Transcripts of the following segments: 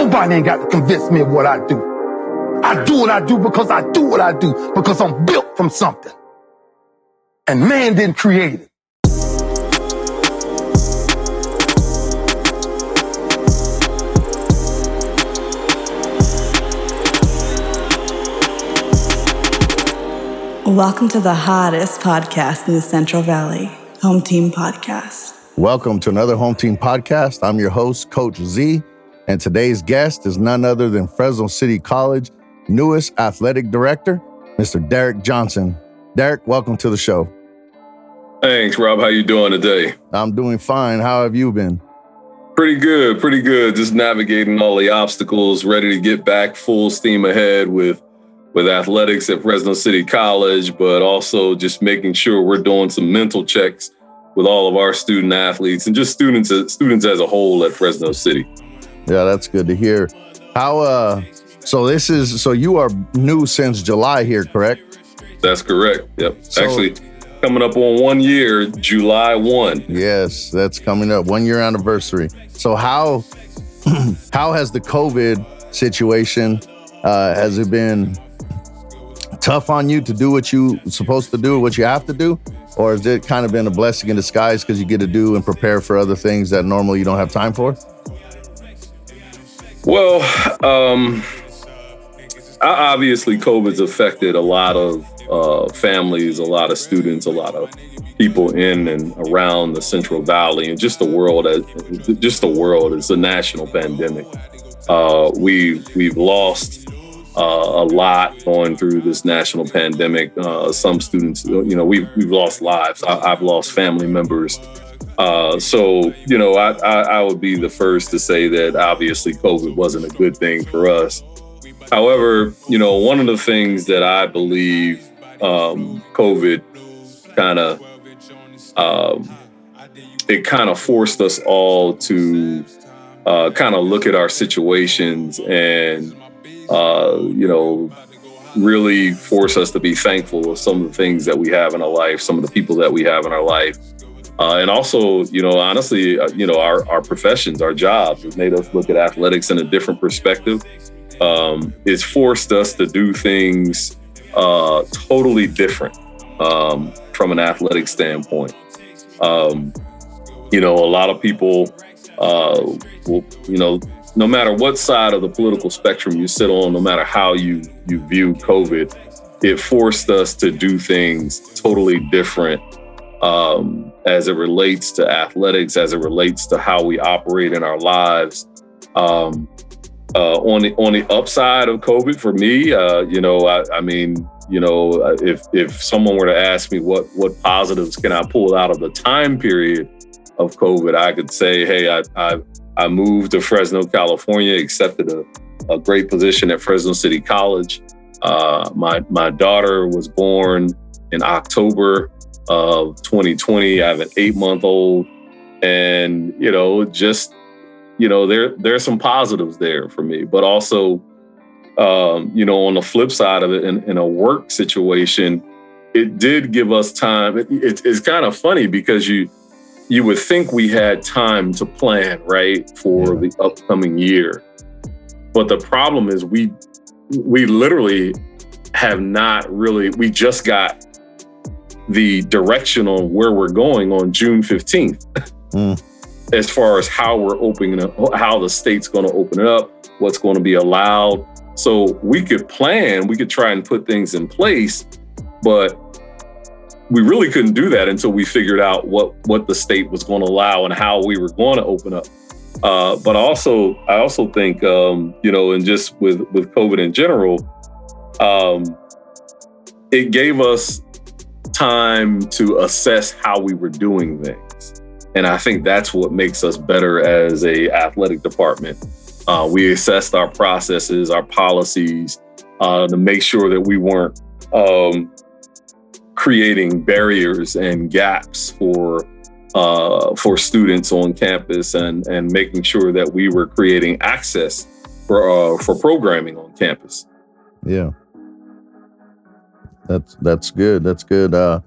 Nobody ain't got to convince me of what I do. I do what I do because I do what I do, because I'm built from something. And man didn't create it. Welcome to the hottest podcast in the Central Valley, Home Team Podcast. Welcome to another Home Team Podcast. I'm your host, Coach Z, and today's guest is none other than Fresno City College newest athletic director, Mr. Derek Johnson. Derek, welcome to the show. Thanks, Rob. How you doing today? I'm doing fine. How have you been? Pretty good, pretty good. Just navigating all the obstacles, ready to get back full steam ahead with with athletics at Fresno City College, but also just making sure we're doing some mental checks with all of our student athletes and just students students as a whole at Fresno City. Yeah, that's good to hear. How uh so this is so you are new since July here, correct? That's correct. Yep. So, Actually coming up on 1 year, July 1. Yes, that's coming up 1 year anniversary. So how how has the COVID situation uh has it been tough on you to do what you supposed to do, what you have to do? Or has it kind of been a blessing in disguise because you get to do and prepare for other things that normally you don't have time for? Well, um, obviously, COVID's affected a lot of uh, families, a lot of students, a lot of people in and around the Central Valley, and just the world. As, just the world. It's a national pandemic. Uh, we we've lost uh, a lot going through this national pandemic. Uh, some students, you know, we've, we've lost lives. I, have lost family members. Uh, so, you know, I, I, I, would be the first to say that obviously COVID wasn't a good thing for us. However, you know, one of the things that I believe um, COVID kind of um, it kind of forced us all to uh, kind of look at our situations and uh, you know, really force us to be thankful of some of the things that we have in our life, some of the people that we have in our life. Uh, and also, you know, honestly, uh, you know, our, our professions, our jobs, has made us look at athletics in a different perspective. Um, it's forced us to do things uh, totally different um, from an athletic standpoint. Um, you know, a lot of people uh, will, you know, no matter what side of the political spectrum you sit on, no matter how you you view COVID, it forced us to do things totally different um, as it relates to athletics, as it relates to how we operate in our lives. Um, uh, on the on the upside of COVID, for me, uh, you know, I, I, mean, you know, uh, if if someone were to ask me what what positives can I pull out of the time period of COVID, I could say, hey, I, I I moved to Fresno, California, accepted a, a great position at Fresno City College. Uh, my my daughter was born in October of 2020. I have an eight month old, and you know, just you know, there there's some positives there for me, but also, um, you know, on the flip side of it, in, in a work situation, it did give us time. It, it, it's kind of funny because you you would think we had time to plan, right, for yeah. the upcoming year. But the problem is we we literally have not really we just got the direction on where we're going on June 15th. Mm. As far as how we're opening up, how the state's going to open it up, what's going to be allowed. So we could plan, we could try and put things in place, but we really couldn't do that until we figured out what what the state was going to allow and how we were going to open up. Uh, but also, I also think um, you know, and just with with COVID in general, um, it gave us time to assess how we were doing things, and I think that's what makes us better as a athletic department. Uh, we assessed our processes, our policies, uh, to make sure that we weren't um, creating barriers and gaps for uh, for students on campus and and making sure that we were creating access for uh, for programming on campus. Yeah, that's that's good. That's good. Uh,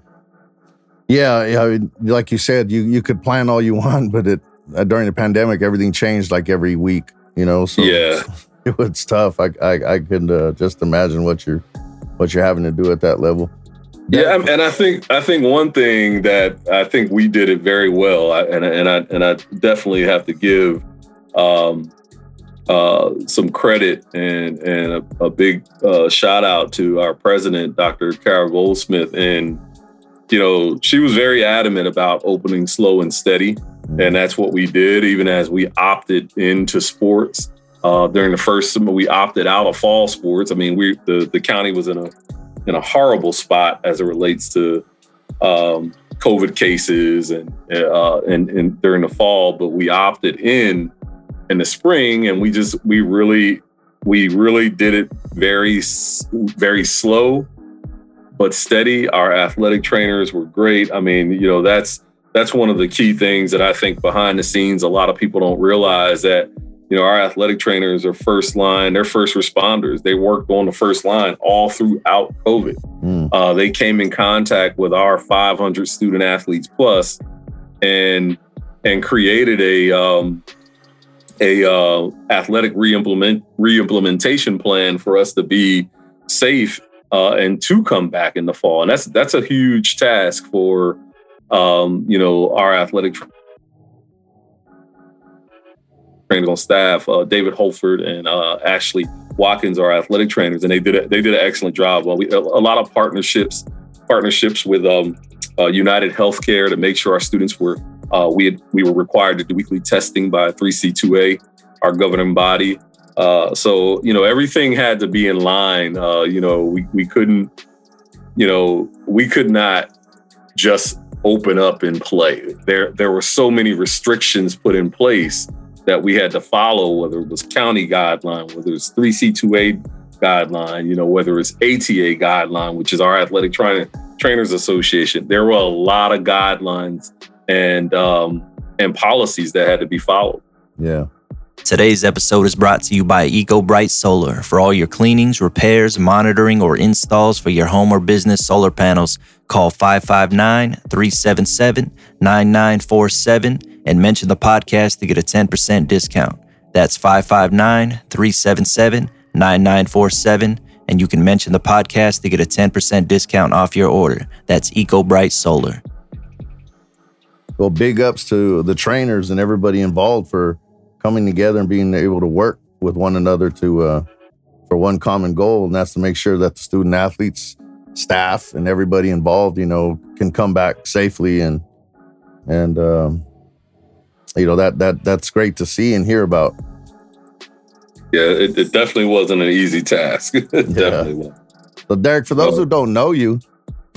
yeah, yeah. Like you said, you you could plan all you want, but it uh, during the pandemic, everything changed like every week. You know, so Yeah. it was tough. I I, I could uh, just imagine what you're what you're having to do at that level. Yeah, and I think I think one thing that I think we did it very well, I, and and I and I definitely have to give um, uh, some credit and and a, a big uh, shout out to our president, Dr. Carole Goldsmith, and you know she was very adamant about opening slow and steady, and that's what we did. Even as we opted into sports uh, during the first summer, we opted out of fall sports. I mean, we the the county was in a in a horrible spot as it relates to um, COVID cases and uh, and, and during the fall, but we opted in in the spring, and we just we really we really did it very very slow but steady. Our athletic trainers were great. I mean, you know, that's that's one of the key things that I think behind the scenes a lot of people don't realize that you know our athletic trainers are first line, they're first responders. They worked on the first line all throughout COVID. Mm. Uh, they came in contact with our 500 student athletes plus, and and created a um, a uh, athletic reimplement reimplementation plan for us to be safe uh, and to come back in the fall. And that's that's a huge task for um, you know our athletic tra- trainers on staff. Uh, David Holford and uh, Ashley Watkins are athletic trainers, and they did a, they did an excellent job. Well, we a, a lot of partnerships partnerships with um, uh, United Healthcare to make sure our students were uh, we had we were required to do weekly testing by 3C2A, our governing body. Uh, so you know everything had to be in line. Uh, you know we we couldn't, you know we could not just open up and play. There there were so many restrictions put in place that we had to follow, whether it was county guideline, whether it's 3C2A guideline, you know, whether it's ATA guideline, which is our athletic trainer, trainers association. There were a lot of guidelines and um, and policies that had to be followed. Yeah. Today's episode is brought to you by EcoBright Solar. For all your cleanings, repairs, monitoring, or installs for your home or business solar panels, call 559 377 9947 and mention the podcast to get a 10% discount. That's 559 377 9947, and you can mention the podcast to get a 10% discount off your order. That's EcoBright Solar. Well, big ups to the trainers and everybody involved for coming together and being able to work with one another to uh, for one common goal, and that's to make sure that the student athletes, staff, and everybody involved, you know, can come back safely and and um, you know that that that's great to see and hear about. Yeah, it, it definitely wasn't an easy task. it definitely was. So, Derek, for those who don't know you,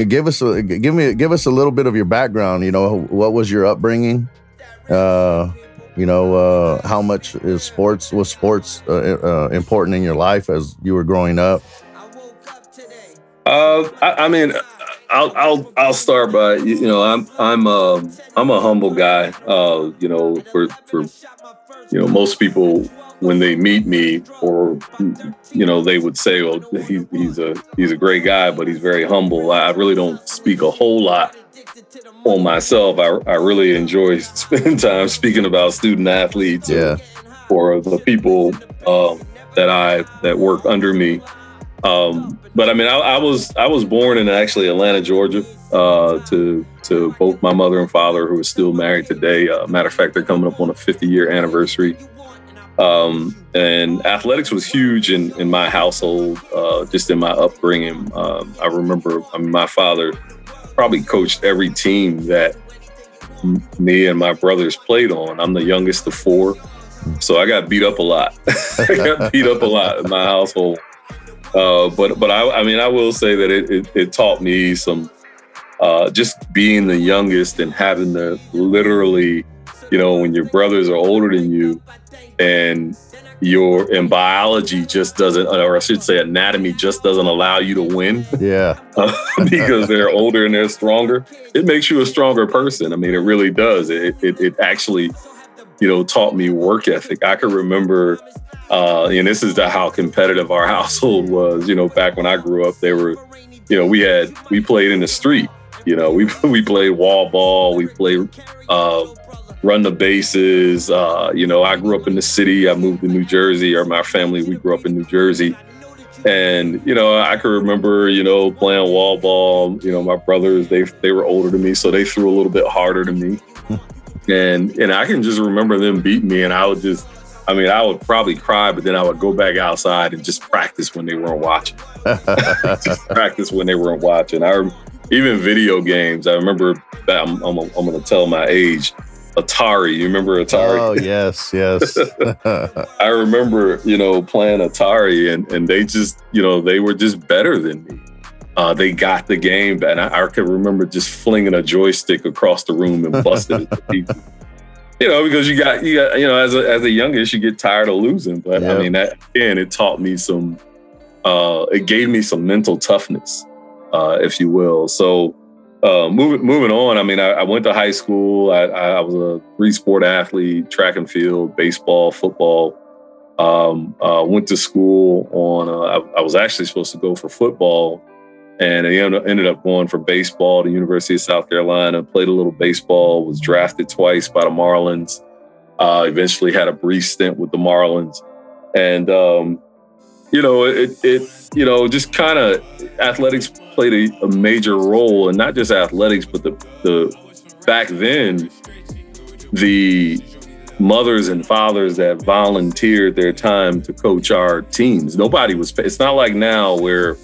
give us a give me give us a little bit of your background. You know, what was your upbringing? Uh, you know, uh, how much is sports was sports uh, uh, important in your life as you were growing up? Uh, I, I mean, I'll I'll I'll start by you know I'm I'm a I'm a humble guy. Uh, you know, for for you know most people when they meet me or you know they would say, "Well, he, he's a he's a great guy, but he's very humble." I really don't speak a whole lot on myself. I I really enjoy spending time speaking about student athletes. Yeah. Or the people um, that I that work under me. Um, but I mean, I, I, was I was born in actually Atlanta, Georgia, uh, to to both my mother and father, who are still married today. Uh, matter of fact, they're coming up on a 50 year anniversary. Um, and athletics was huge in in my household, uh, just in my upbringing. Um, I remember, I mean, my father probably coached every team that m- me and my brothers played on. I'm the youngest of four, so I got beat up a lot. I got beat up a lot in my household. Uh, but but I, I mean I will say that it, it, it taught me some uh, just being the youngest and having to literally you know when your brothers are older than you and your and biology just doesn't or I should say anatomy just doesn't allow you to win Yeah. because they're older and they're stronger it makes you a stronger person I mean it really does it it, it actually you know taught me work ethic I can remember uh, and this is the, how competitive our household was. You know, back when I grew up, they were, you know, we had we played in the street, You know, we we played wall ball, we played uh, run the bases. Uh, you know, I grew up in the city. I moved to New Jersey, or my family we grew up in New Jersey. And you know, I can remember, you know, playing wall ball. You know, my brothers they they were older than me, so they threw a little bit harder than me. and and I can just remember them beating me, and I would just, I mean, I would probably cry, but then I would go back outside and just practice when they weren't watching. just practice when they weren't watching. I even video games. I remember that I'm, I'm, I'm going to tell my age. Atari. You remember Atari? Oh yes, yes. I remember, you know, playing Atari, and and they just, you know, they were just better than me. Uh, they got the game, and I, I can remember just flinging a joystick across the room and busting it to pieces. You know, because you got you got you know, as a as a youngest, you get tired of losing. But yep. I mean, that again, it taught me some. Uh, it gave me some mental toughness, uh, if you will. So uh, moving moving on, I mean, I, I went to high school. I, I, was a three sport athlete: track and field, baseball, football. Um, uh, went to school on. Uh, I, I, was actually supposed to go for football, and I ended up going for baseball The University of South Carolina. Played a little baseball. Was drafted twice by the Marlins. Uh, eventually had a brief stint with the Marlins, and um, you know, it, it you know, just kind of athletics played a, a, major role, and not just athletics, but the the back then, the mothers and fathers that volunteered their time to coach our teams. Nobody was. It's not like now where,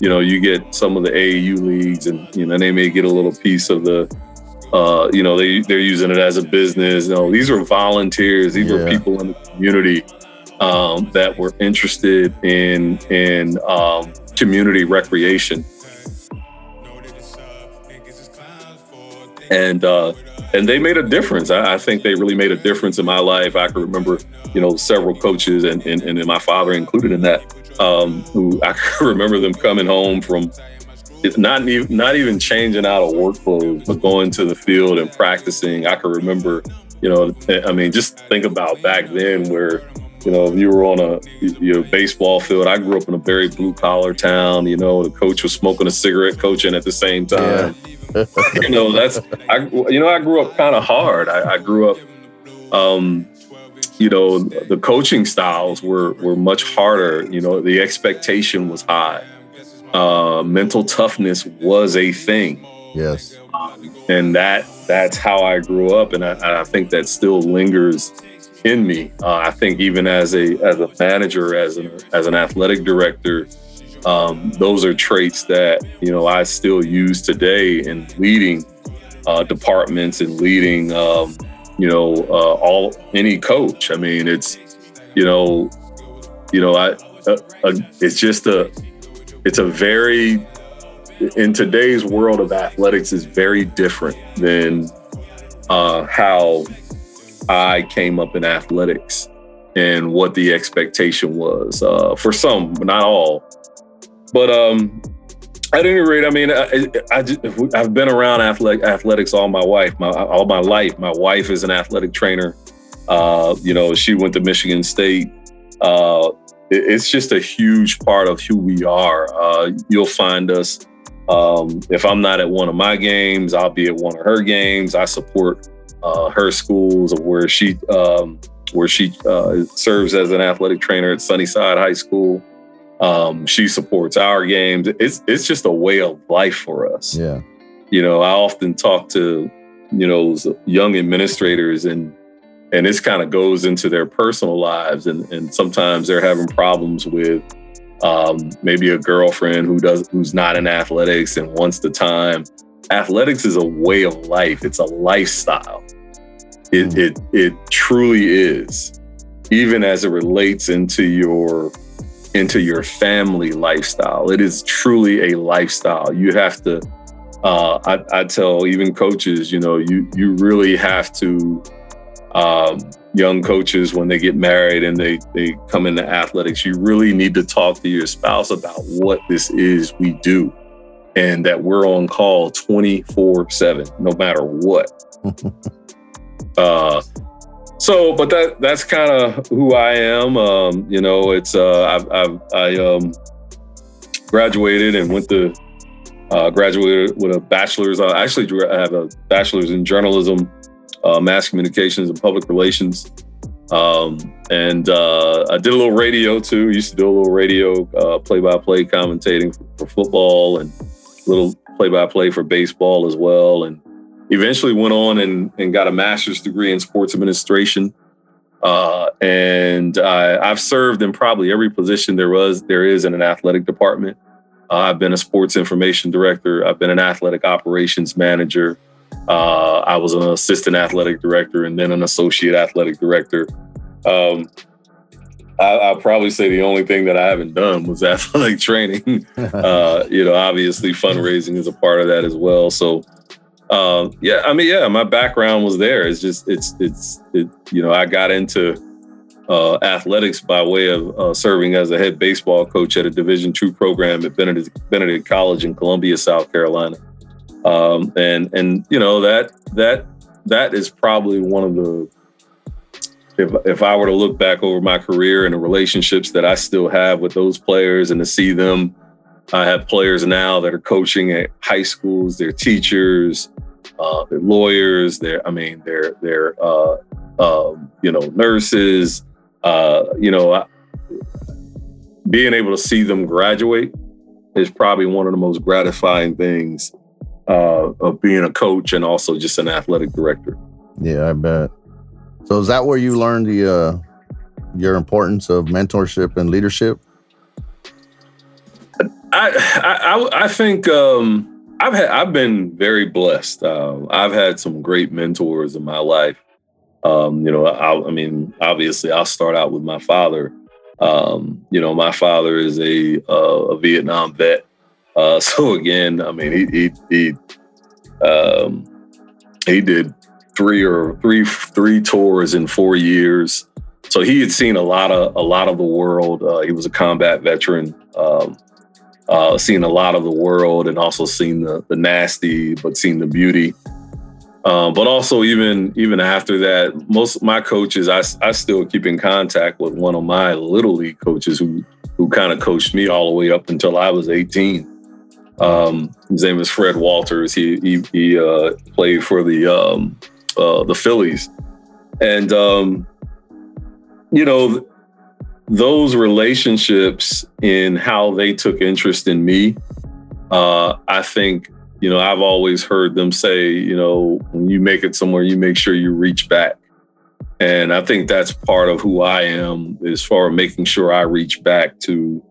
you know, you get some of the AAU leagues, and you know they may get a little piece of the. Uh, you know, they they're using it as a business. No, these were volunteers. These yeah. were people in the community um, that were interested in in um, community recreation. And uh, and they made a difference. I, I, think they really made a difference in my life. I can remember, you know, several coaches and and, and my father included in that, um, who I can remember them coming home from not even not even changing out of work clothes, but going to the field and practicing. I can remember, you know, I mean, just think about back then where you know, if you were on a you know, baseball field, I grew up in a very blue collar town. You know, the coach was smoking a cigarette, coaching at the same time. Yeah. you know, that's I. You know, I grew up kind of hard. I, I, grew up, um, you know, the coaching styles were were much harder. You know, the expectation was high. Uh, mental toughness was a thing. Yes, and that that's how I grew up, and I, I think that still lingers in me. Uh, I think even as a as a manager, as an as an athletic director, um, those are traits that you know I still use today in leading uh, departments and leading um, you know uh, all any coach. I mean, it's you know you know I uh, uh, it's just a it's a very in today's world of athletics is very different than uh, how I came up in athletics and what the expectation was uh, for some, but not all. But um, at any rate, I mean, I, I, have been around athletic, athletics all my life, my, all my life. My wife is an athletic trainer. Uh, you know, she went to Michigan State. Uh, it, it's just a huge part of who we are. Uh, you'll find us. Um, if I'm not at one of my games, I'll be at one of her games. I support uh, her schools or where she um, where she uh, serves as an athletic trainer at Sunnyside High School. Um, she supports our games. It's it's just a way of life for us. Yeah. You know, I often talk to you know young administrators and and this kind of goes into their personal lives and and sometimes they're having problems with um, maybe a girlfriend who does who's not in athletics and wants the time athletics is a way of life. It's a lifestyle. It, mm. it, it truly is, even as it relates into your into your family lifestyle. It is truly a lifestyle. You have to. Uh, I, I tell even coaches, you know, you you really have to. Um, young coaches when they get married and they they come into athletics, you really need to talk to your spouse about what this is we do and that we're on call 24 7 no matter what uh so but that that's kind of who i am um you know it's uh i've, I've i um graduated and went to Uh, graduated with a bachelor's. I actually have a bachelor's in journalism, uh, mass communications, and public relations. Um, and uh, I did a little radio too. Used to do a little radio uh, play-by-play commentating for, for football and a little play-by-play for baseball as well. And eventually went on and, and got a master's degree in sports administration. Uh, and I, have served in probably every position there was there is in an athletic department. Uh, I've been a sports information director. I've been an athletic operations manager. Uh, I was an assistant athletic director and then an associate athletic director. Um, I, will probably say the only thing that I haven't done was athletic training. Uh, you know, obviously fundraising is a part of that as well. So, um, yeah, I mean, yeah, my background was there. It's just, it's, it's, it, you know, I got into uh, athletics by way of uh, serving as a head baseball coach at a Division two program at Benedict, Benedict College in Columbia, South Carolina. Um, and and you know that that that is probably one of the if if I were to look back over my career and the relationships that I still have with those players and to see them, I have players now that are coaching at high schools, they're teachers, uh, they're lawyers, they're I mean they're they're uh, um, you know nurses, uh, you know, I, being able to see them graduate is probably one of the most gratifying things uh, of being a coach and also just an athletic director. Yeah, I bet. So is that where you learned the uh, your importance of mentorship and leadership? I I, I think um, I've had I've been very blessed. Um, I've had some great mentors in my life. Um, you know, I, I, mean, obviously, I'll start out with my father. Um, you know, my father is a uh, a Vietnam vet. Uh, so again, I mean, he he he, um, he did three or three three tours in four years. So he had seen a lot of a lot of the world. Uh, he was a combat veteran, um, uh, seen a lot of the world, and also seen the the nasty, but seen the beauty. Um, but also, even even after that, most my coaches, I, I still keep in contact with one of my little league coaches who who kind of coached me all the way up until I was 18. Um, his name is Fred Walters. He he, he uh, played for the um, uh, the Phillies, and um, you know those relationships in how they took interest in me. Uh, I think you know, I've always heard them say, you know, when you make it somewhere, you make sure you reach back. And I think that's part of who I am as far as making sure I reach back to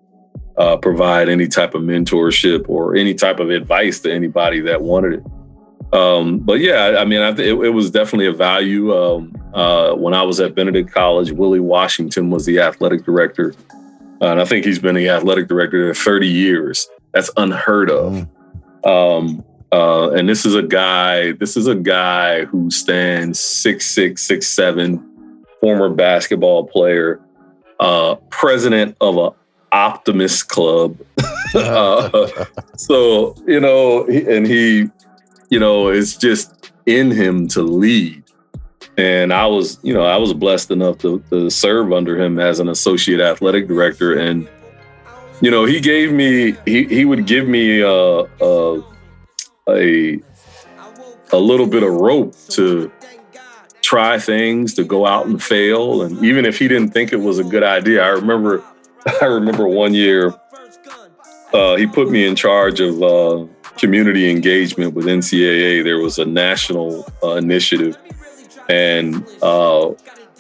uh, provide any type of mentorship or any type of advice to anybody that wanted it. Um, but yeah, I mean, I th- it, it, was definitely a value. Um, uh, when I was at Benedict College, Willie Washington was the athletic director. Uh, and I think he's been the athletic director for 30 years. That's unheard of. Mm. Um, uh, and this is a guy. This is a guy who stands six six six seven, former basketball player, uh, president of a optimist club. uh, so you know, and he, you know, it's just in him to lead. And I was, you know, I was blessed enough to, to serve under him as an associate athletic director, and you know, he gave me he he would give me a a a, a little bit of rope to try things, to go out and fail, and even if he didn't think it was a good idea, I remember I remember one year uh, he put me in charge of uh, community engagement with NCAA. There was a national uh, initiative, and uh,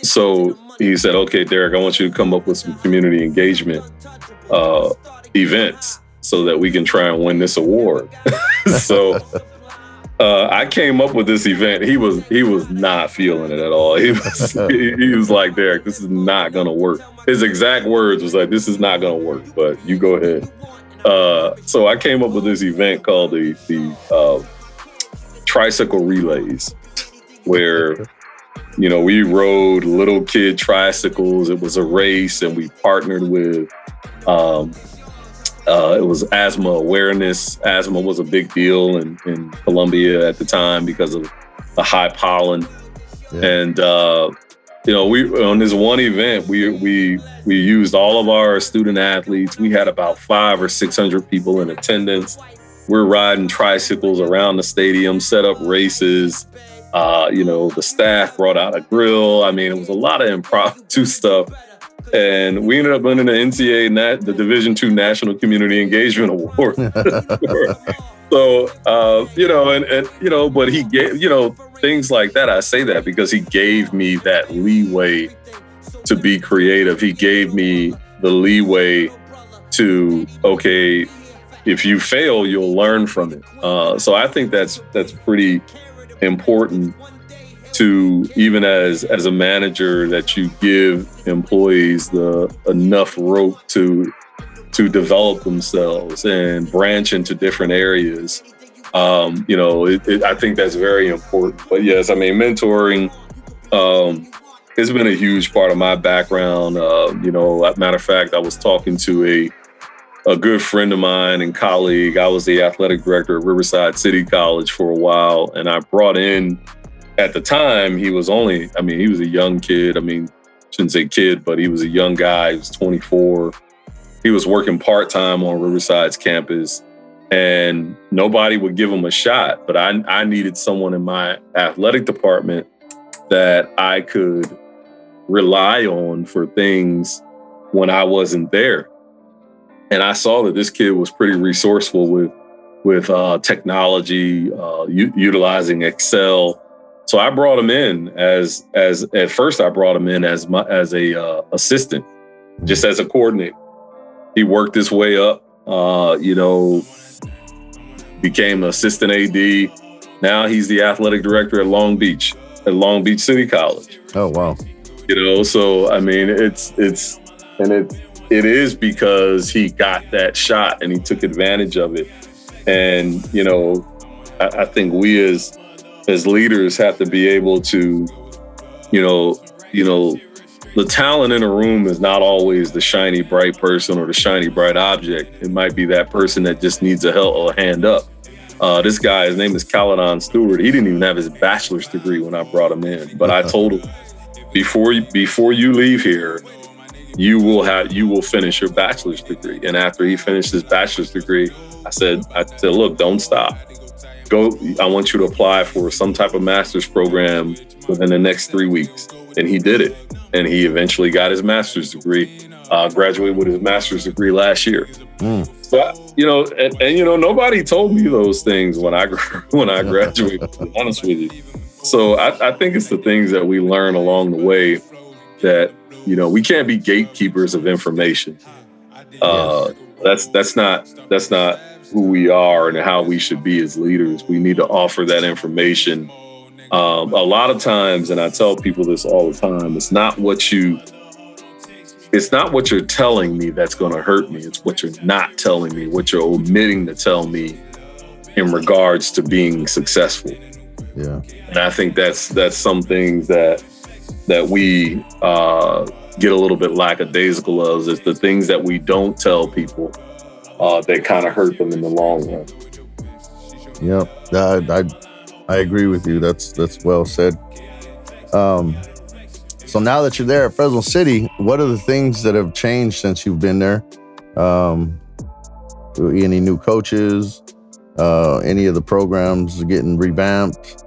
so he said, "Okay, Derek, I want you to come up with some community engagement uh, events so that we can try and win this award. so uh, I came up with this event. He was he was not feeling it at all. He was he, he was like, Derek, this is not gonna work. His exact words was like, this is not gonna work, but you go ahead. Uh, so I came up with this event called the the uh, tricycle relays, where you know we rode little kid tricycles. It was a race, and we partnered with um, uh, it was asthma awareness. Asthma was a big deal in, in Columbia at the time because of the high pollen. Yeah. And uh, you know, we on this one event, we we we used all of our student athletes. We had about five or six hundred people in attendance. we're riding tricycles around the stadium, set up races. Uh, you know, the staff brought out a grill. I mean, it was a lot of impromptu stuff. And we ended up winning the NCAA, Nat, the Division two National Community Engagement Award. so, uh, you know, and, and, you know, but he gave, you know, things like that. I say that because he gave me that leeway to be creative. He gave me the leeway to, okay, if you fail, you'll learn from it. Uh, so I think that's that's pretty important to even as as a manager that you give employees the enough rope to to develop themselves and branch into different areas. Um, you know, it, it, I think that's very important. But yes, I mean, mentoring um, has been a huge part of my background. Uh, you know, matter of fact, I was talking to a a good friend of mine and colleague. I was the athletic director at Riverside City College for a while, and I brought in at the time he was only i mean he was a young kid. I mean shouldn't say kid but he was a young guy. He was 24 he was working part-time on riverside's campus and nobody would give him a shot but i, I needed someone in my athletic department that i could rely on for things when i wasn't there and i saw that this kid was pretty resourceful with with uh, technology uh, u- utilizing excel so I brought him in as as at first I brought him in as my as a uh, assistant, just as a coordinator. He worked his way up. Uh, you know, became assistant AD. Now he's the athletic director at Long Beach at Long Beach City College. Oh wow! You know, so I mean, it's it's and it it is because he got that shot and he took advantage of it. And you know, I, I think we as as leaders have to be able to, you know, you know, the talent in a room is not always the shiny bright person or the shiny bright object. It might be that person that just needs a, help, a hand up. Uh, this guy, his name is Caledon Stewart. He didn't even have his bachelor's degree when I brought him in, but I told him before you, before you leave here, you will have you will finish your bachelor's degree. And after he finished his bachelor's degree, I said, I said, look, don't stop. Go i want you to apply for some type of master's program within the next three weeks. And he did it. And he eventually got his master's degree uh, graduated with his master's degree last year. Mm. but you know and, and, you know nobody told me those things when i when i graduated to be honest with you. So I, I think it's the things that we learn along the way that you know we can't be gatekeepers of information uh, that's that's not that's not who we are and how we should be as leaders. We need to offer that information. Um, a lot of times, and I tell people this all the time, it's not what you it's not what you're telling me that's going to hurt me. It's what you're not telling me, what you're omitting to tell me in regards to being successful. Yeah. And I think that's that's some things that that we uh, get a little bit lackadaisical of is the things that we don't tell people uh, that kind of hurt them in the long run. Yeah, I, I I agree with you. That's that's well said. Um, so now that you're there at Fresno City, what are the things that have changed since you've been there? Um, any new coaches? Uh, any of the programs getting revamped?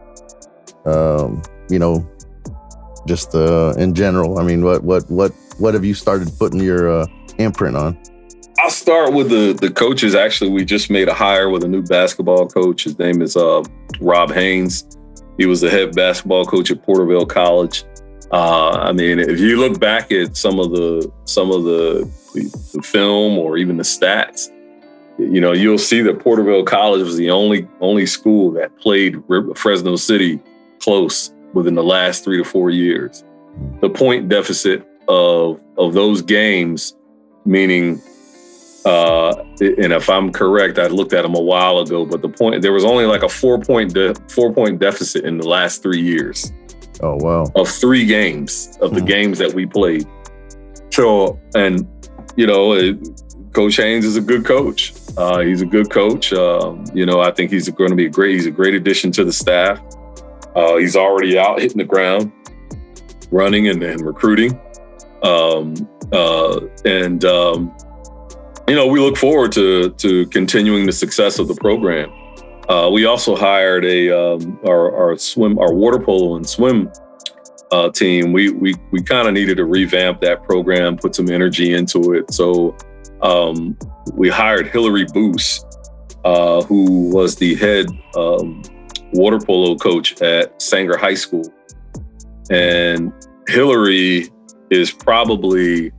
Um, you know, just uh, in general. I mean, what what what what have you started putting your uh, imprint on? I'll start with the the coaches. Actually, we just made a hire with a new basketball coach. His name is uh, Rob Haynes. He was the head basketball coach at Porterville College. Uh, I mean, if you look back at some of the some of the, the, film or even the stats, you know, you'll see that Porterville College was the only only school that played Fresno City close within the last three to four years. The point deficit of of those games, meaning uh, and if I'm correct, I looked at them a while ago, but the point there was only like a four point de- four point deficit in the last three years. Oh wow! Of three games of the hmm. games that we played. So and you know, it, Coach Haynes is a good coach. Uh, he's a good coach. Um, you know, I think he's going to be a great. He's a great addition to the staff. Uh, he's already out hitting the ground, running and, and recruiting. Um, uh, and um, you know, we look forward to to continuing the success of the program. Uh, we also hired a um, our, our swim, our water polo and swim uh, team. We we we kind of needed to revamp that program, put some energy into it. So um, we hired Hillary Boos, uh, who was the head um, water polo coach at Sanger High School, and Hillary is probably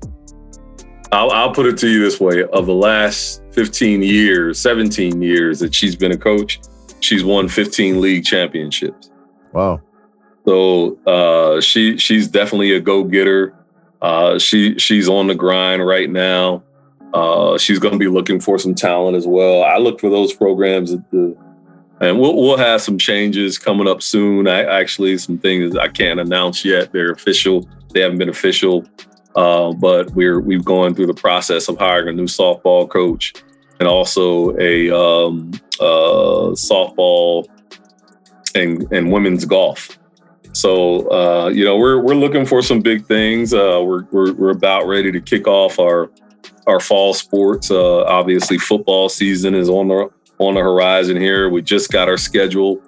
I'll, I'll, put it to you this way of the last 15 years 17 years that she's been a coach she's won 15 league championships. Wow. So uh, she she's definitely a go-getter. Uh, she she's on the grind right now. Uh, she's going to be looking for some talent as well. I look for those programs at the and we'll we'll have some changes coming up soon. I actually some things I can't announce yet. They're official. They haven't been official, uh, but we're we've gone through the process of hiring a new softball coach and also a um, uh, softball and and women's golf. So uh, you know we're we're looking for some big things. Uh, we're, we're we're about ready to kick off our our fall sports. Uh, obviously, football season is on the on the horizon here. We just got our schedule.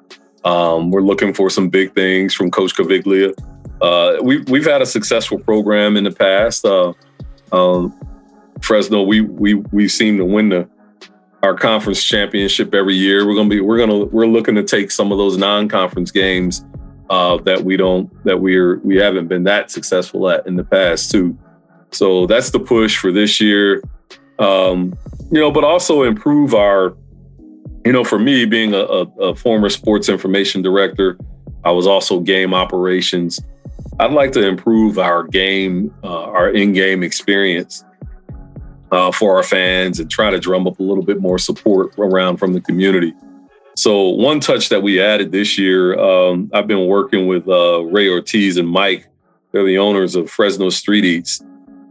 Um, we're looking for some big things from Coach Caviglia. Uh, we, we've had a successful program in the past. Uh, um, Fresno, we we we seem to win the our conference championship every year. We're gonna be we're gonna we're looking to take some of those non-conference games uh, that we don't that we're we haven't been that successful at in the past too. So that's the push for this year. Um, you know, but also improve our you know, for me, being a, a, a, former sports information director, I was also game operations. I'd like to improve our game, uh, our in-game experience uh, for our fans, and try to drum up a little bit more support around from the community. So, one touch that we added this year, um, I've been working with uh, Ray Ortiz and Mike. They're the owners of Fresno Street Eats,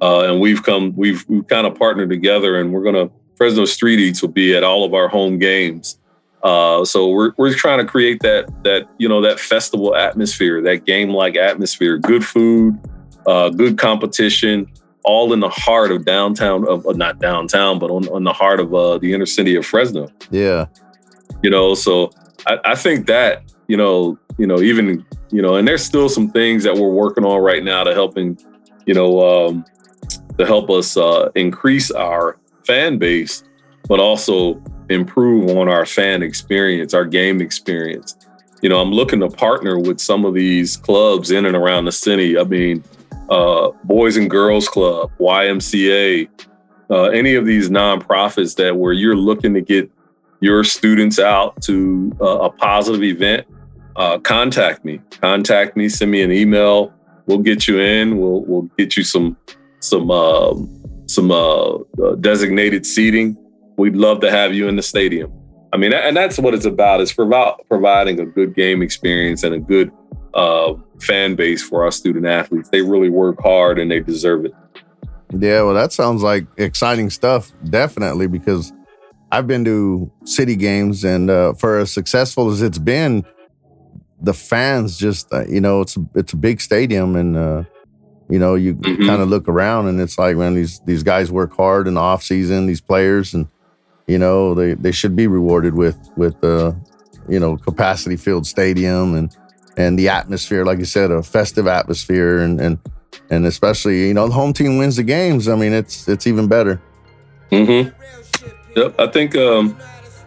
uh, and we've come, we've we've kind of partnered together, and we're going to Fresno Street Eats will be at all of our home games. Uh, so we're we're trying to create that that you know that festival atmosphere, that game like atmosphere, good food, uh, good competition, all in the heart of downtown of uh, not downtown, but on, on the heart of uh, the inner city of Fresno. Yeah, you know, so I, I think that you know you know even you know, and there's still some things that we're working on right now to helping you know um, to help us uh, increase our fan base, but also improve on our fan experience, our game experience. You know, I'm looking to partner with some of these clubs in and around the city. I mean, uh, Boys and Girls Club, YMCA, uh, any of these nonprofits that where you're looking to get your students out to uh, a positive event, uh, contact me. Contact me. Send me an email. We'll get you in. We'll we'll get you some some um, some uh, uh, designated seating, we'd love to have you in the stadium. I mean, and that's what it's about is about providing a good game experience and a good uh, fan base for our student athletes. They really work hard and they deserve it. Yeah, well, that sounds like exciting stuff, definitely, because I've been to city games, and uh, for as successful as it's been, the fans just, uh, you know, it's it's a big stadium, and uh, you know, you mm-hmm. kind of look around and it's like, man, these these guys work hard in the off season, these players, and you know, they they should be rewarded with with the, uh, you know, capacity filled stadium and and the atmosphere, like you said, a festive atmosphere, and and and especially, you know, the home team wins the games. I mean, it's it's even better. Mm-hmm. Yep, I think um,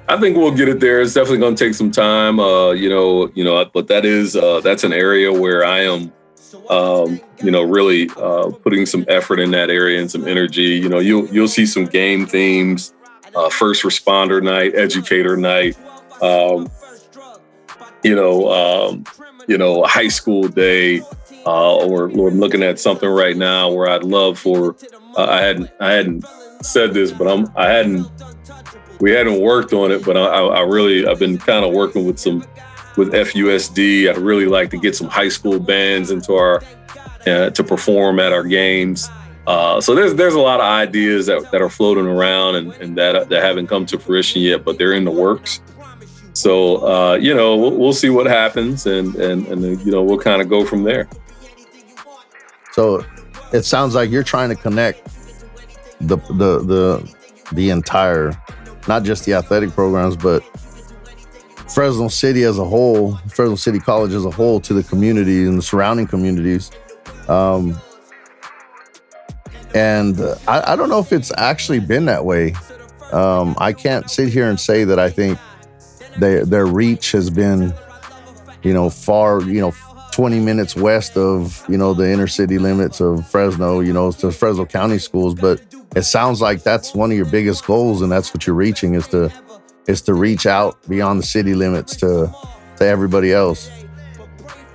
I think we'll get it there. It's definitely going to take some time. Uh, you know, you know, but that is uh, that's an area where I am um, you know, really uh, putting some effort in that area and some energy. You know, you'll you'll see some game themes, uh, first responder night, educator night. Um, you know, um, you know, high school day, uh, or, or I'm looking at something right now where I'd love for. Uh, I hadn't I hadn't said this, but I'm I hadn't we hadn't worked on it, but I, I really I've been kind of working with some with FUSD. I'd really like to get some high school bands into our uh, to perform at our games. Uh, so there's there's a lot of ideas that, that are floating around and, and that that haven't come to fruition yet, but they're in the works. So uh, you know we'll, we'll, see what happens, and and and you know we'll kind of go from there. So it sounds like you're trying to connect the the the the entire, not just the athletic programs, but Fresno City as a whole, Fresno City College as a whole, to the community and the surrounding communities. Um, and I, I, don't know if it's actually been that way. Um, I can't sit here and say that I think they, their reach has been, you know, far, you know, 20 minutes west of, you know, the inner city limits of Fresno, you know, to Fresno County schools. But it sounds like that's one of your biggest goals, and that's what you're reaching is to is to reach out beyond the city limits to to everybody else.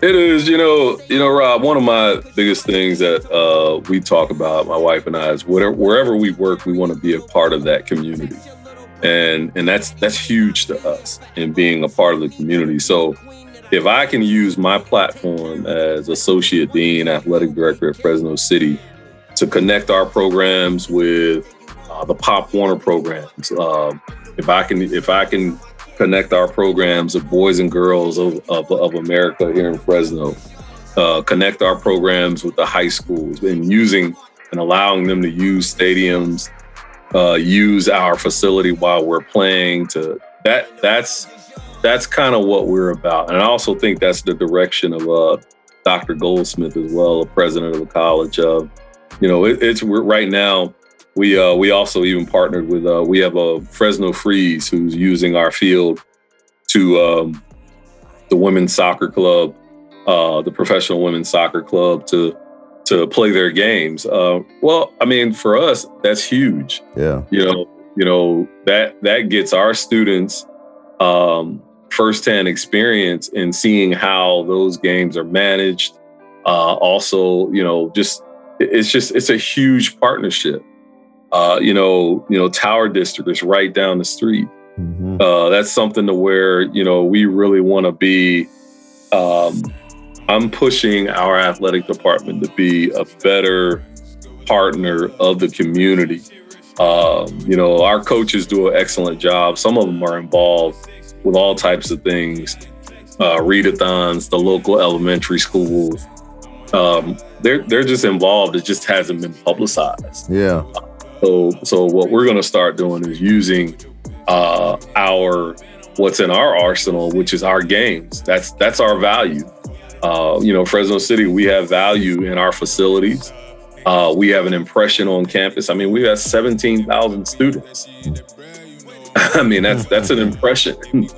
It is, you know, you know, Rob. One of my biggest things that uh, we talk about, my wife and I, is whatever, wherever we work, we want to be a part of that community, and and that's that's huge to us in being a part of the community. So, if I can use my platform as associate dean, athletic director at Fresno City, to connect our programs with uh, the Pop Warner programs, uh, if I can if I can connect our programs of boys and girls of, of, of America here in Fresno, uh, connect our programs with the high schools and using and allowing them to use stadiums, uh, use our facility while we're playing. To that that's that's kind of what we're about, and I also think that's the direction of uh, Dr. Goldsmith as well, the president of the college. Of you know, it, it's right now we uh, we also even partnered with uh, we have a Fresno Freeze who's using our field to um, the women's soccer club, uh, the professional women's soccer club to to play their games. Uh, well, I mean, for us, that's huge. Yeah, you know, you know that that gets our students um, firsthand experience in seeing how those games are managed. Uh, also, you know, just it's just it's a huge partnership uh, you know, you know, Tower District is right down the street. Mm-hmm. Uh, that's something to where you know we really want to be. Um, I'm pushing our athletic department to be a better partner of the community. Um, you know, our coaches do an excellent job. Some of them are involved with all types of things, uh, readathons, the local elementary schools. Um, they're they're just involved. It just hasn't been publicized. Yeah. So, so what we're going to start doing is using uh, our what's in our arsenal, which is our games. That's that's our value. Uh, you know, Fresno City, we have value in our facilities. Uh, we have an impression on campus. I mean, we have 17,000 students. I mean, that's that's an impression.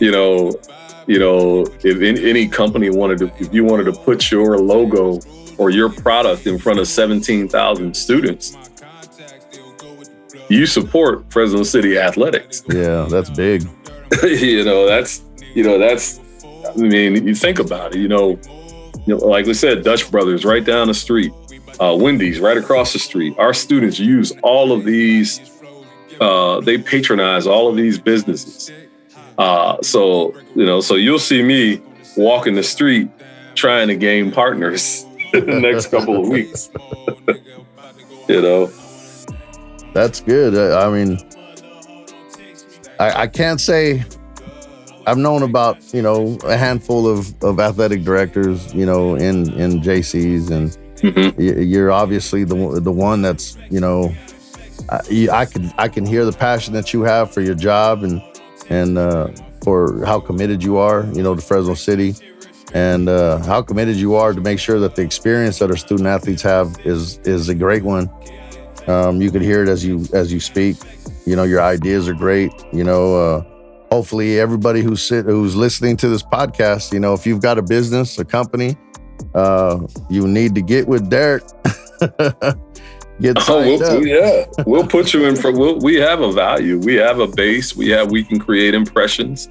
you know, you know, if any company wanted to, if you wanted to put your logo or your product in front of 17,000 students, you support Fresno City athletics. Yeah, that's big. you know, that's you know, that's I mean, you think about it, you know, you know, like we said, Dutch Brothers right down the street, uh, Wendy's right across the street. Our students use all of these, uh, they patronize all of these businesses. Uh, so, you know, so you'll see me walking the street trying to gain partners in the next couple of weeks. you know, that's good. I, I mean, I, I, can't say I've known about you know a handful of, of athletic directors, you know, in in JCs, and mm-hmm. you're obviously the the one that's you know, I, I can I can hear the passion that you have for your job and and uh, for how committed you are, you know, to Fresno City, and uh, how committed you are to make sure that the experience that our student athletes have is is a great one um, you could hear it as you as you speak. You know, your ideas are great. You know, uh, hopefully everybody who's sit, who's listening to this podcast, you know, if you've got a business, a company, uh, you need to get with Derek. get oh, we'll, yeah, we'll put you in for. We'll, we have a value. We have a base. We have. We can create impressions.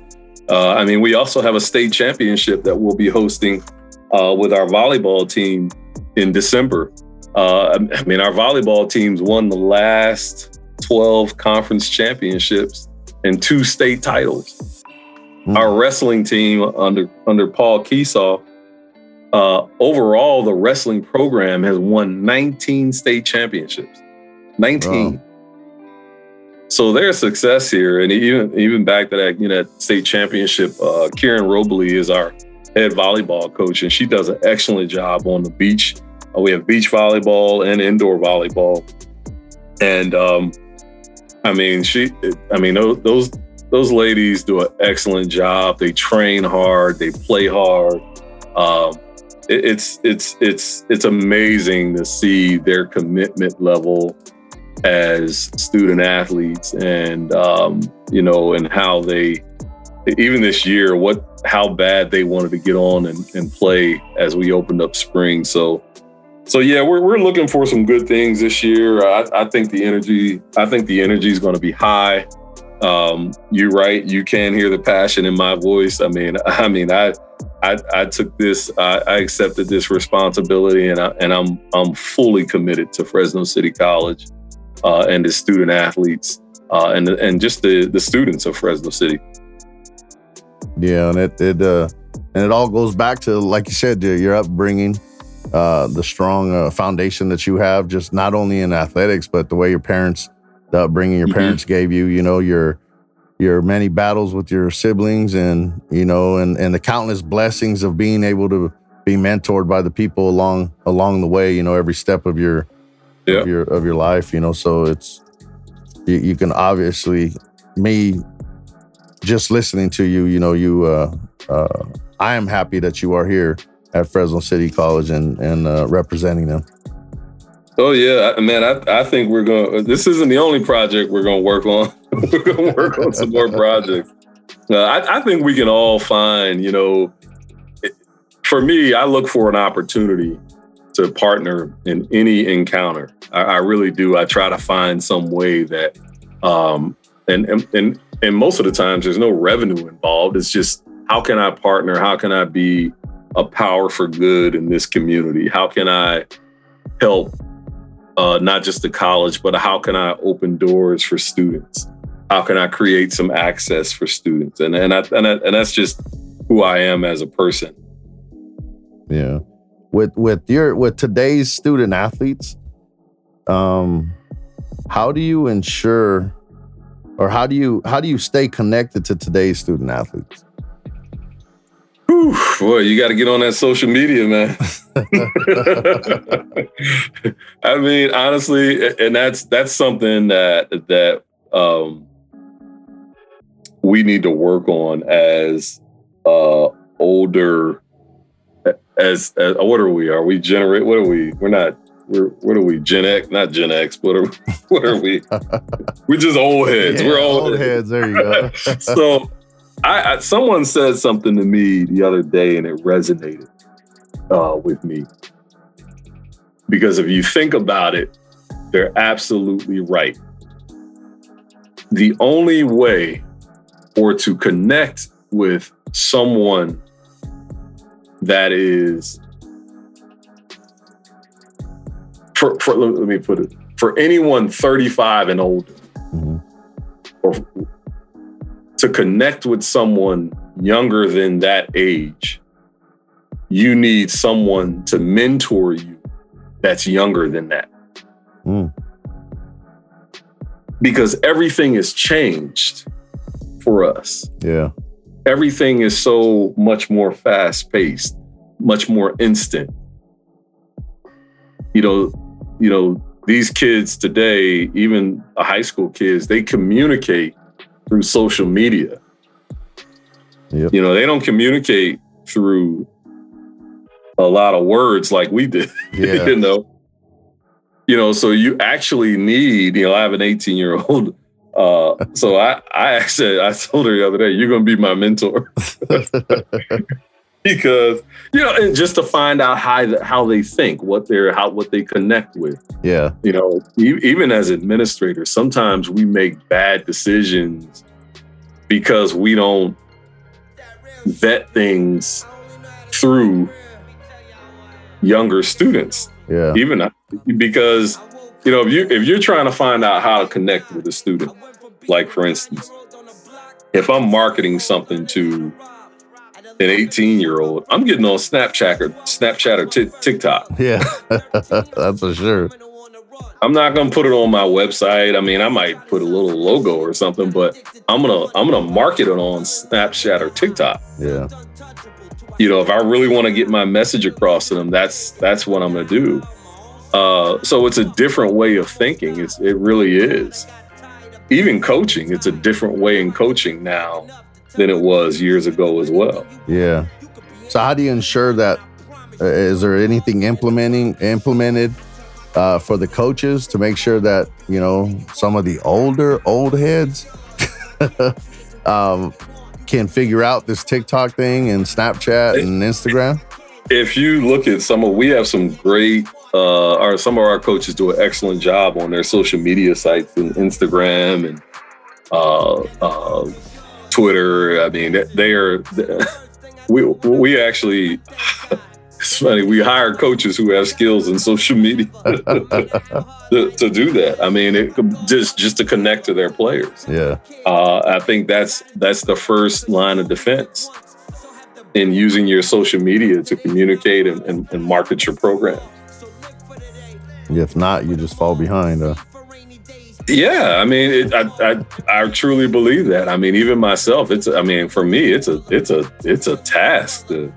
Uh, I mean, we also have a state championship that we'll be hosting uh, with our volleyball team in December. Uh, I mean, our volleyball teams won the last 12 conference championships and two state titles. Mm. Our wrestling team under under Paul Keysaw, uh, overall, the wrestling program has won 19 state championships. 19. Wow. So there's success here, and even even back to that, you know, state championship. Uh, Karen Robley is our head volleyball coach, and she does an excellent job on the beach uh, we have beach volleyball and indoor volleyball. And um, I mean, she. I mean, those those ladies do an excellent job. They train hard. They play hard. Um, it, it's it's it's it's amazing to see their commitment level as student athletes, and um, you know, and how they even this year, what how bad they wanted to get on and, and play as we opened up spring. So so yeah, we're, we're looking for some good things this year. I, I think the energy, I think the energy is going to be high. Um, you're right. You can hear the passion in my voice. I mean, I mean, I, I, I took this, I, I accepted this responsibility, and I, and I'm, I'm fully committed to Fresno City College uh, and the student athletes uh, and and just the the students of Fresno City. Yeah, and it it uh, and it all goes back to like you said, your upbringing uh, the strong uh, foundation that you have, just not only in athletics, but the way your parents, the upbringing your mm-hmm. parents gave you. You know your your many battles with your siblings, and you know, and and the countless blessings of being able to be mentored by the people along along the way. You know, every step of your yeah. of your of your life. You know, so it's you, you can obviously me just listening to you. You know, you. Uh, uh, I am happy that you are here at Fresno City College and and uh, representing them. Oh yeah, man. I, I think we're going. This isn't the only project we're going to work on. we're going to work on some more projects. Uh, I, I, think we can all find. You know, it, for me, I look for an opportunity to partner in any encounter. I, I really do. I try to find some way that, um, and and and and most of the times there's no revenue involved. It's just how can I partner? How can I be a power for good in this community? How can I help uh, not just the college, but how can I open doors for students? How can I create some access for students? And and I, and, I, and that's just who I am as a person. Yeah, with with your with today's student athletes, um, how do you ensure, or how do you how do you stay connected to today's student athletes? Whew, boy, you got to get on that social media, man. I mean, honestly, and that's that's something that that um, we need to work on as uh, older. As, as what are we? Are we generate? What are we? We're not. We're what are we? Gen X? Not Gen X. What are what are we? We're just old heads. Yeah, We're old, old heads. heads. There you go. so I, I, someone said something to me the other day and it resonated uh, with me because if you think about it, they're absolutely right. The only way or to connect with someone that is for, for let me put it for anyone 35 and older mm-hmm. or to connect with someone younger than that age, you need someone to mentor you that's younger than that. Mm. Because everything has changed for us. Yeah. Everything is so much more fast paced, much more instant. You know, you know, these kids today, even high school kids, they communicate through social media. Yep. You know, they don't communicate through a lot of words like we did. Yeah. you know. You know, so you actually need, you know, I have an 18 year old. Uh, so I, I actually, I told her the other day, you're going to be my mentor. because you know, and just to find out how how they think, what they're how what they connect with. Yeah, you know, even as administrators, sometimes we make bad decisions because we don't vet things through younger students. Yeah, even because you know if you if you're trying to find out how to connect with a student, like for instance, if I'm marketing something to an 18 year old, I'm getting on Snapchat or Snapchat or t- TikTok. Yeah, that's for sure. I'm not gonna put it on my website. I mean, I might put a little logo or something, but I'm gonna I'm gonna market it on Snapchat or TikTok. Yeah. You know, if I really want to get my message across to them, that's that's what I'm gonna do. Uh, so it's a different way of thinking. It's it really is. even coaching, it's a different way in coaching now than it was years ago as well. Yeah. So how do you ensure that? Uh, is there anything implementing implemented uh, for the coaches to make sure that you know some of the older old heads um, can figure out this TikTok thing and Snapchat and Instagram? If you look at some of, we have some great, uh, our some of our coaches do an excellent job on their social media sites and Instagram and uh, uh, Twitter. I mean, they are. We we actually. It's funny. We hire coaches who have skills in social media to, to, do that. I mean, it, just just to connect to their players. Yeah, uh, I think that's that's the first line of defense in using your social media to communicate and, and, and market your program. If not, you just fall behind. Uh. Yeah, I mean, it, I, I I truly believe that. I mean, even myself, it's I mean, for me, it's a it's a it's a task to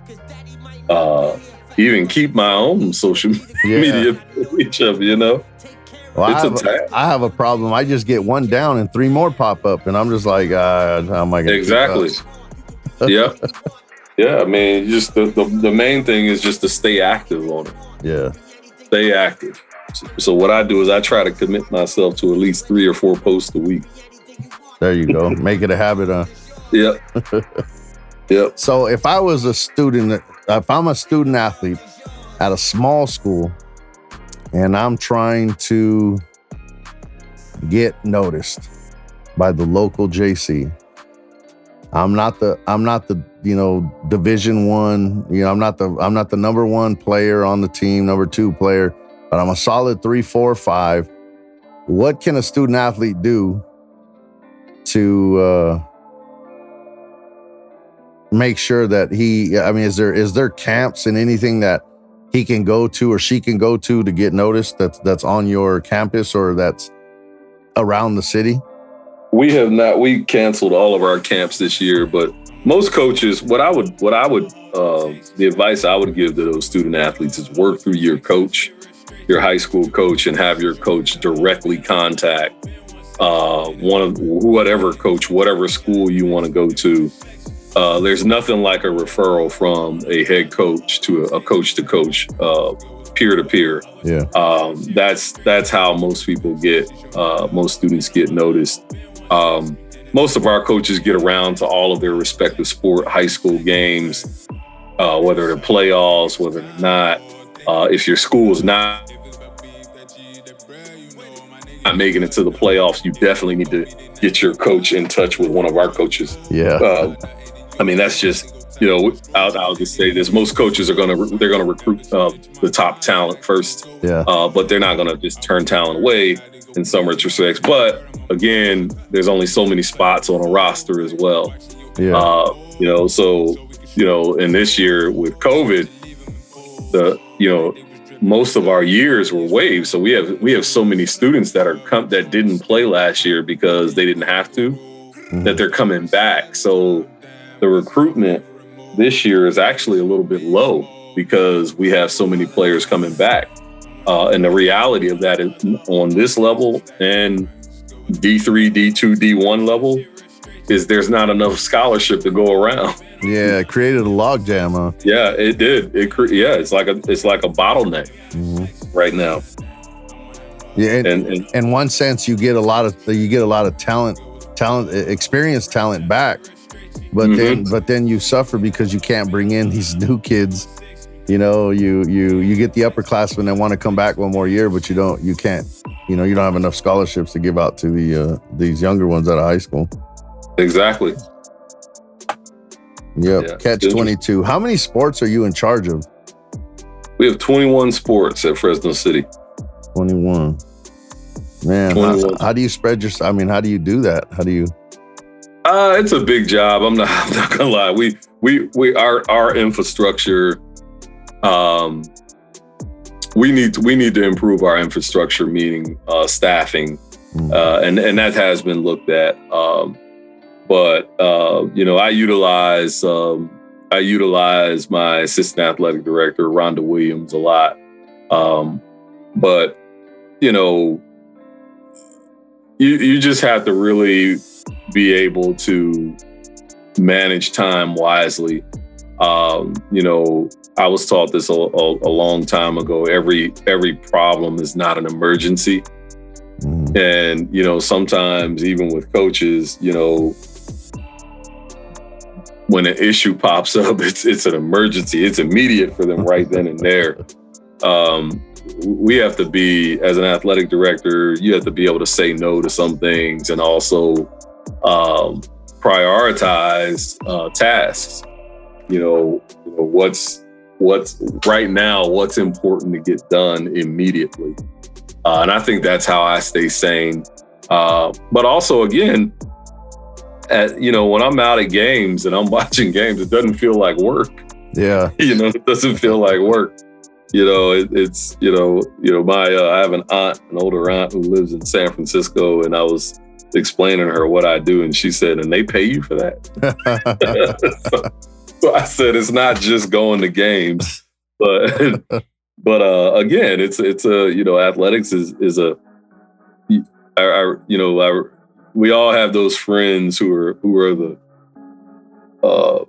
uh, even keep my own social yeah. media reach up, you know? Well, I have, a, I have, a problem. I just get one down and three more pop up, and I'm just like, uh, how am I going Exactly. yeah. Yeah. I mean, just the, the, the, main thing is just to stay active on it. Yeah. Stay active. So, so, what I do is I try to commit myself to at least three or four posts a week. There you go. Make it a habit, huh? Yep. yep. So if I was a student if I'm a student athlete at a small school and I'm trying to get noticed by the local JC, I'm not the I'm not the you know division one you know I'm not the I'm not the number one player on the team number two player but I'm a solid three four five. What can a student athlete do to uh, make sure that he i mean is there is there camps and anything that he can go to or she can go to to get noticed that's that's on your campus or that's around the city we have not we canceled all of our camps this year but most coaches what i would what i would uh, the advice i would give to those student athletes is work through your coach your high school coach and have your coach directly contact uh, one of whatever coach whatever school you want to go to uh, there's nothing like a referral from a head coach to a, coach to coach, peer to peer. Yeah, um, that's that's how most people get, uh, most students get noticed. Um, most of our coaches get around to all of their respective sport high school games, uh, whether they're playoffs, whether they're not. Uh, if your school is not not making it to the playoffs, you definitely need to get your coach in touch with one of our coaches. Yeah. Uh, I mean, that's just you know, I'll, I'll just say this: most coaches are gonna they're gonna recruit uh, the top talent first, yeah. Uh, but they're not gonna just turn talent away in some retrospects. But again, there's only so many spots on a roster as well. Yeah. Uh, you know, so you know, and this year with COVID, the you know most of our years were waived. So we have we have so many students that are come that didn't play last year because they didn't have to, mm-hmm. that they're coming back. So the recruitment this year is actually a little bit low because we have so many players coming back. Uh, and the reality of that is on this level and D3, D2, D1 level is there's not enough scholarship to go around. Yeah, it created a logjam, huh? Yeah, it did. It cre- yeah, it's like a it's like a bottleneck mm-hmm. right now. Yeah, and, and, and in one sense, you get a lot of you get a lot of talent, talent, experienced talent back but mm-hmm. then but then you suffer because you can't bring in these new kids you know you you you get the upperclassmen that want to come back one more year but you don't you can't you know you don't have enough scholarships to give out to the uh, these younger ones out of high school exactly yep yeah. catch 22 how many sports are you in charge of we have 21 sports at fresno city 21 man 21. How, how do you spread your i mean how do you do that how do you uh, it's a big job. I'm not, I'm not gonna lie. We we we our our infrastructure. Um, we need to, we need to improve our infrastructure, meaning uh, staffing, mm. uh, and and that has been looked at. Um, but uh, you know, I utilize um, I utilize my assistant athletic director, Rhonda Williams, a lot. Um, but you know, you you just have to really be able to manage time wisely. Um, you know, I was taught this a, a, a, long time ago. Every every problem is not an emergency, mm. and you know sometimes even with coaches, you know, when an issue pops up, it's it's an emergency. It's immediate for them right then and there. Um, we have to be as an athletic director. You have to be able to say no to some things and also um, prioritize uh, tasks. You know, you know what's what's right now, what's important to get done immediately. Uh, and I think that's how I stay sane. Uh, but also, again, at, you know, when I'm out at games and I'm watching games, it doesn't feel like work. Yeah. you know, it doesn't feel like work. You know, it, it's, you know, you know, my, uh, I have an aunt, an older aunt who lives in San Francisco, and I was explaining to her what I do, and she said, and they pay you for that. so, so I said it's not just going to games, but but uh, again, it's it's a you know athletics is is a our, you know our, we all have those friends who are who are the uh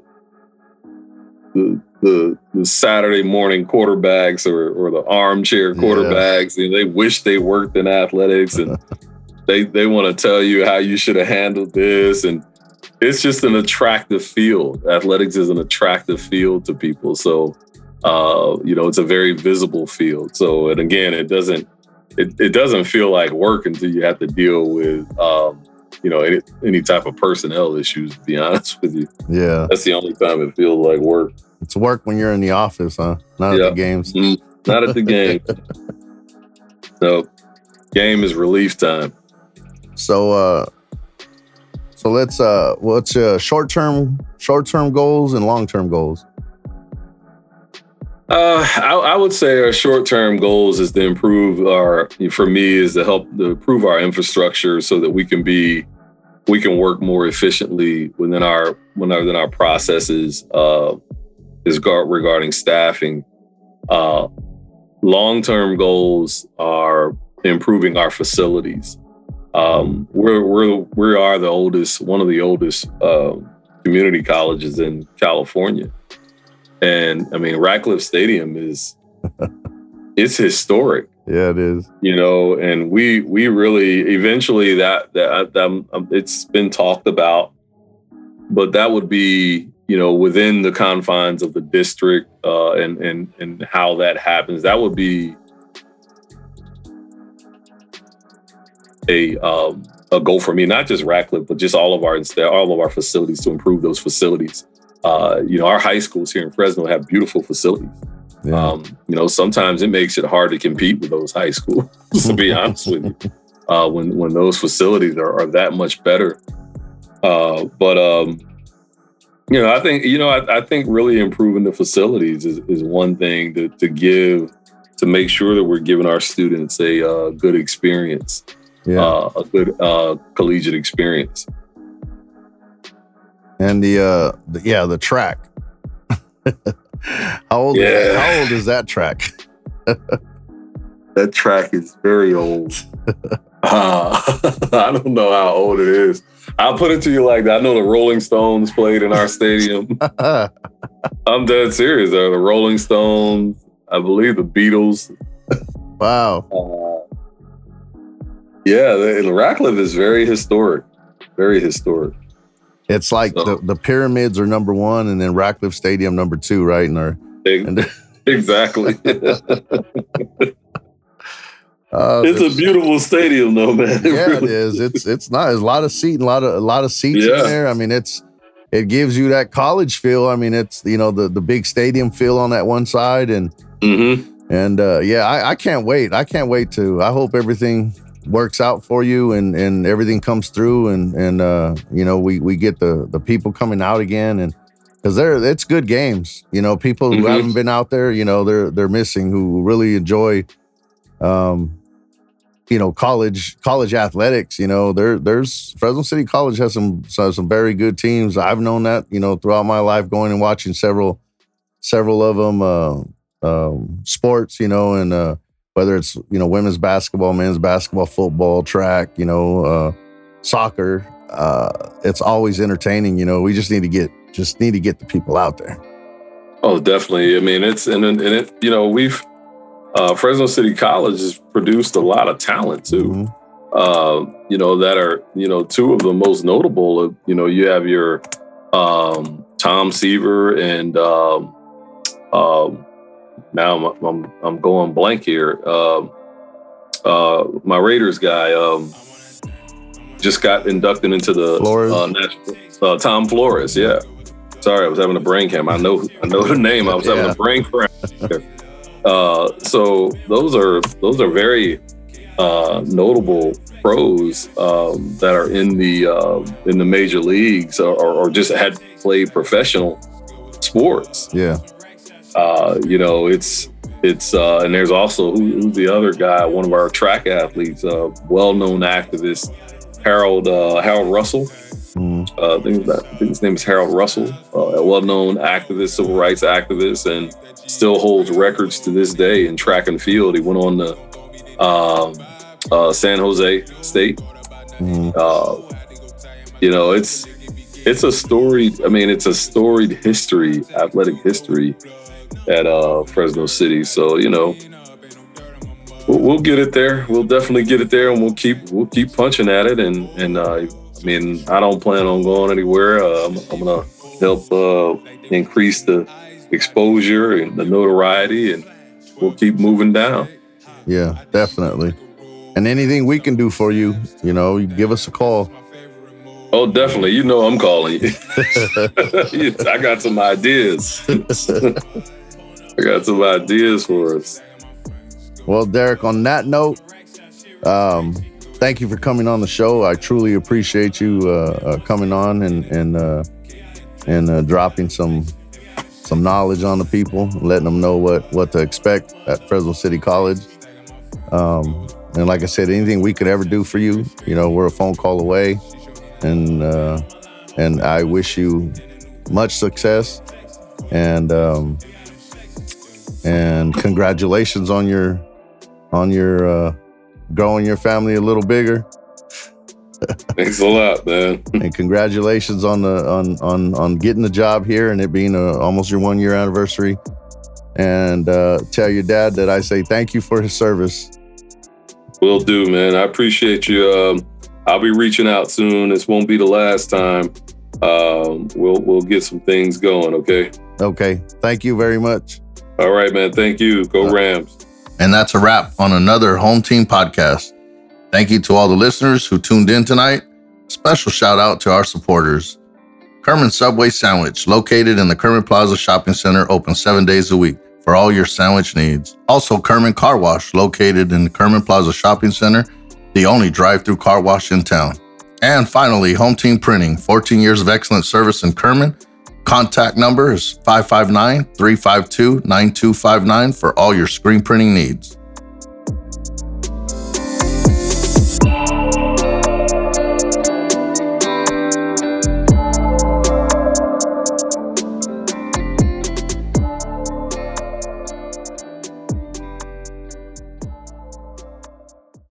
the the, the Saturday morning quarterbacks or or the armchair quarterbacks yeah. and they wish they worked in athletics and they they want to tell you how you should have handled this and it's just an attractive field. Athletics is an attractive field to people. So, uh, you know, it's a very visible field. So, and again, it doesn't it, it doesn't feel like work until you have to deal with um, you know any, any type of personnel issues. To be honest with you, yeah, that's the only time it feels like work. It's work when you're in the office, huh? Not yeah. at the games. Mm-hmm. Not at the game. no, game is relief time. So, uh, so let's uh what's uh short term short term goals and long term goals? Uh, I, I, would say our short-term goals is to improve our. For me, is to help to improve our infrastructure so that we can be, we can work more efficiently within our within our processes. Uh, is regarding staffing. Uh, long-term goals are improving our facilities. Um, we're we're we are the oldest, one of the oldest uh, community colleges in California, and I mean Ratcliffe Stadium is it's historic. Yeah, it is. You know, and we we really eventually that that, that um, it's been talked about, but that would be you know within the confines of the district uh, and and and how that happens. That would be a um, a goal for me, not just Ratcliffe, but just all of our all of our facilities to improve those facilities. Uh, you know, our high schools here in Fresno have beautiful facilities. Yeah. Um, you know, sometimes it makes it hard to compete with those high schools. to be honest with you, uh, when when those facilities are, are that much better. Uh, but um, you know, I think you know, I, I, think really improving the facilities is, is one thing to, to give to make sure that we're giving our students a uh, good experience yeah. uh, a good uh, collegiate experience. And the, uh, the yeah, the track. how old? Yeah. Is, how old is that track? that track is very old. Uh, I don't know how old it is. I'll put it to you like that. I know the Rolling Stones played in our stadium. I'm dead serious. The Rolling Stones, I believe the Beatles. Wow. Uh, yeah, the, the Ratcliffe is very historic, very historic. It's like so. the, the pyramids are number one, and then Ratcliffe Stadium number two, right? And, our, exactly. Uh, it's a beautiful stadium, though, man. It yeah, really it is. It's it's not. There's a lot of seat, a lot of a lot of seats yeah. in there. I mean, it's it gives you that college feel. I mean, it's you know the the big stadium feel on that one side, and mm-hmm. and uh, yeah, I, I can't wait. I can't wait to. I hope everything works out for you and and everything comes through and and uh you know we we get the the people coming out again and because they're it's good games you know people who mm-hmm. haven't been out there you know they're they're missing who really enjoy um you know college college athletics you know there there's Fresno City College has some some very good teams I've known that you know throughout my life going and watching several several of them uh um sports you know and uh whether it's you know women's basketball, men's basketball, football, track, you know, uh, soccer. Uh, it's always entertaining. You know, we just need to get just need to get the people out there. Oh, definitely. I mean, it's and and it you know we've uh, Fresno City College has produced a lot of talent too. Mm-hmm. Uh, you know that are you know two of the most notable. You know, you have your um, Tom Seaver and um, um, now I'm, I'm, I'm going blank here. Uh, uh, my Raiders guy um, just got inducted into the uh, national, uh, Tom Flores. Yeah, sorry, I was having a brain cam. I know I know the name. I was having yeah. a brain cramp. Uh, so those are those are very uh, notable pros um, that are in the uh, in the major leagues or, or, just had played professional sports. Yeah, uh, you know it's it's uh, and there's also who, who's the other guy, one of our track athletes, uh, well-known activist Harold uh, Harold Russell. Mm. Uh, I, think that, I think his name is Harold Russell, uh, a well-known activist, civil rights activist, and still holds records to this day in track and field. He went on to um, uh, San Jose State. Mm. Uh, you know, it's it's a storied. I mean, it's a storied history, athletic history at uh, Fresno City. So you know, we'll, we'll, get it there. We'll definitely get it there, and we'll keep we'll keep punching at it. And and uh, I mean, I don't plan on going anywhere. Uh, I'm, I'm, gonna help uh, increase the exposure and the notoriety, and we'll keep moving down. Yeah, definitely. And anything we can do for you, you know, you give us a call. Oh, definitely. You know I'm calling you. I got some ideas. I got some ideas for us. Well, Derek, on that note, um, thank you for coming on the show. I truly appreciate you uh, uh, coming on and and uh, and uh, dropping some some knowledge on the people, letting them know what what to expect at Fresno City College. Um, and like I said, anything we could ever do for you, you know, we're a phone call away. And uh, and I wish you much success and um, and congratulations on your on your uh, growing your family a little bigger. Thanks a lot, man. and congratulations on the on on on getting the job here and it being a, almost your one year anniversary. And uh, tell your dad that I say thank you for his service Will do, man. I appreciate you. Um, I'll be reaching out soon. This won't be the last time. Um, we'll we'll get some things going. Okay. Okay. Thank you very much. All right, man. Thank you. Go uh, Rams. And that's a wrap on another Home Team podcast. Thank you to all the listeners who tuned in tonight. Special shout out to our supporters. Kerman Subway Sandwich, located in the Kerman Plaza Shopping Center, open seven days a week for all your sandwich needs. Also, Kerman Car Wash, located in the Kerman Plaza Shopping Center, the only drive through car wash in town. And finally, Home Team Printing, 14 years of excellent service in Kerman. Contact number is 559 352 9259 for all your screen printing needs.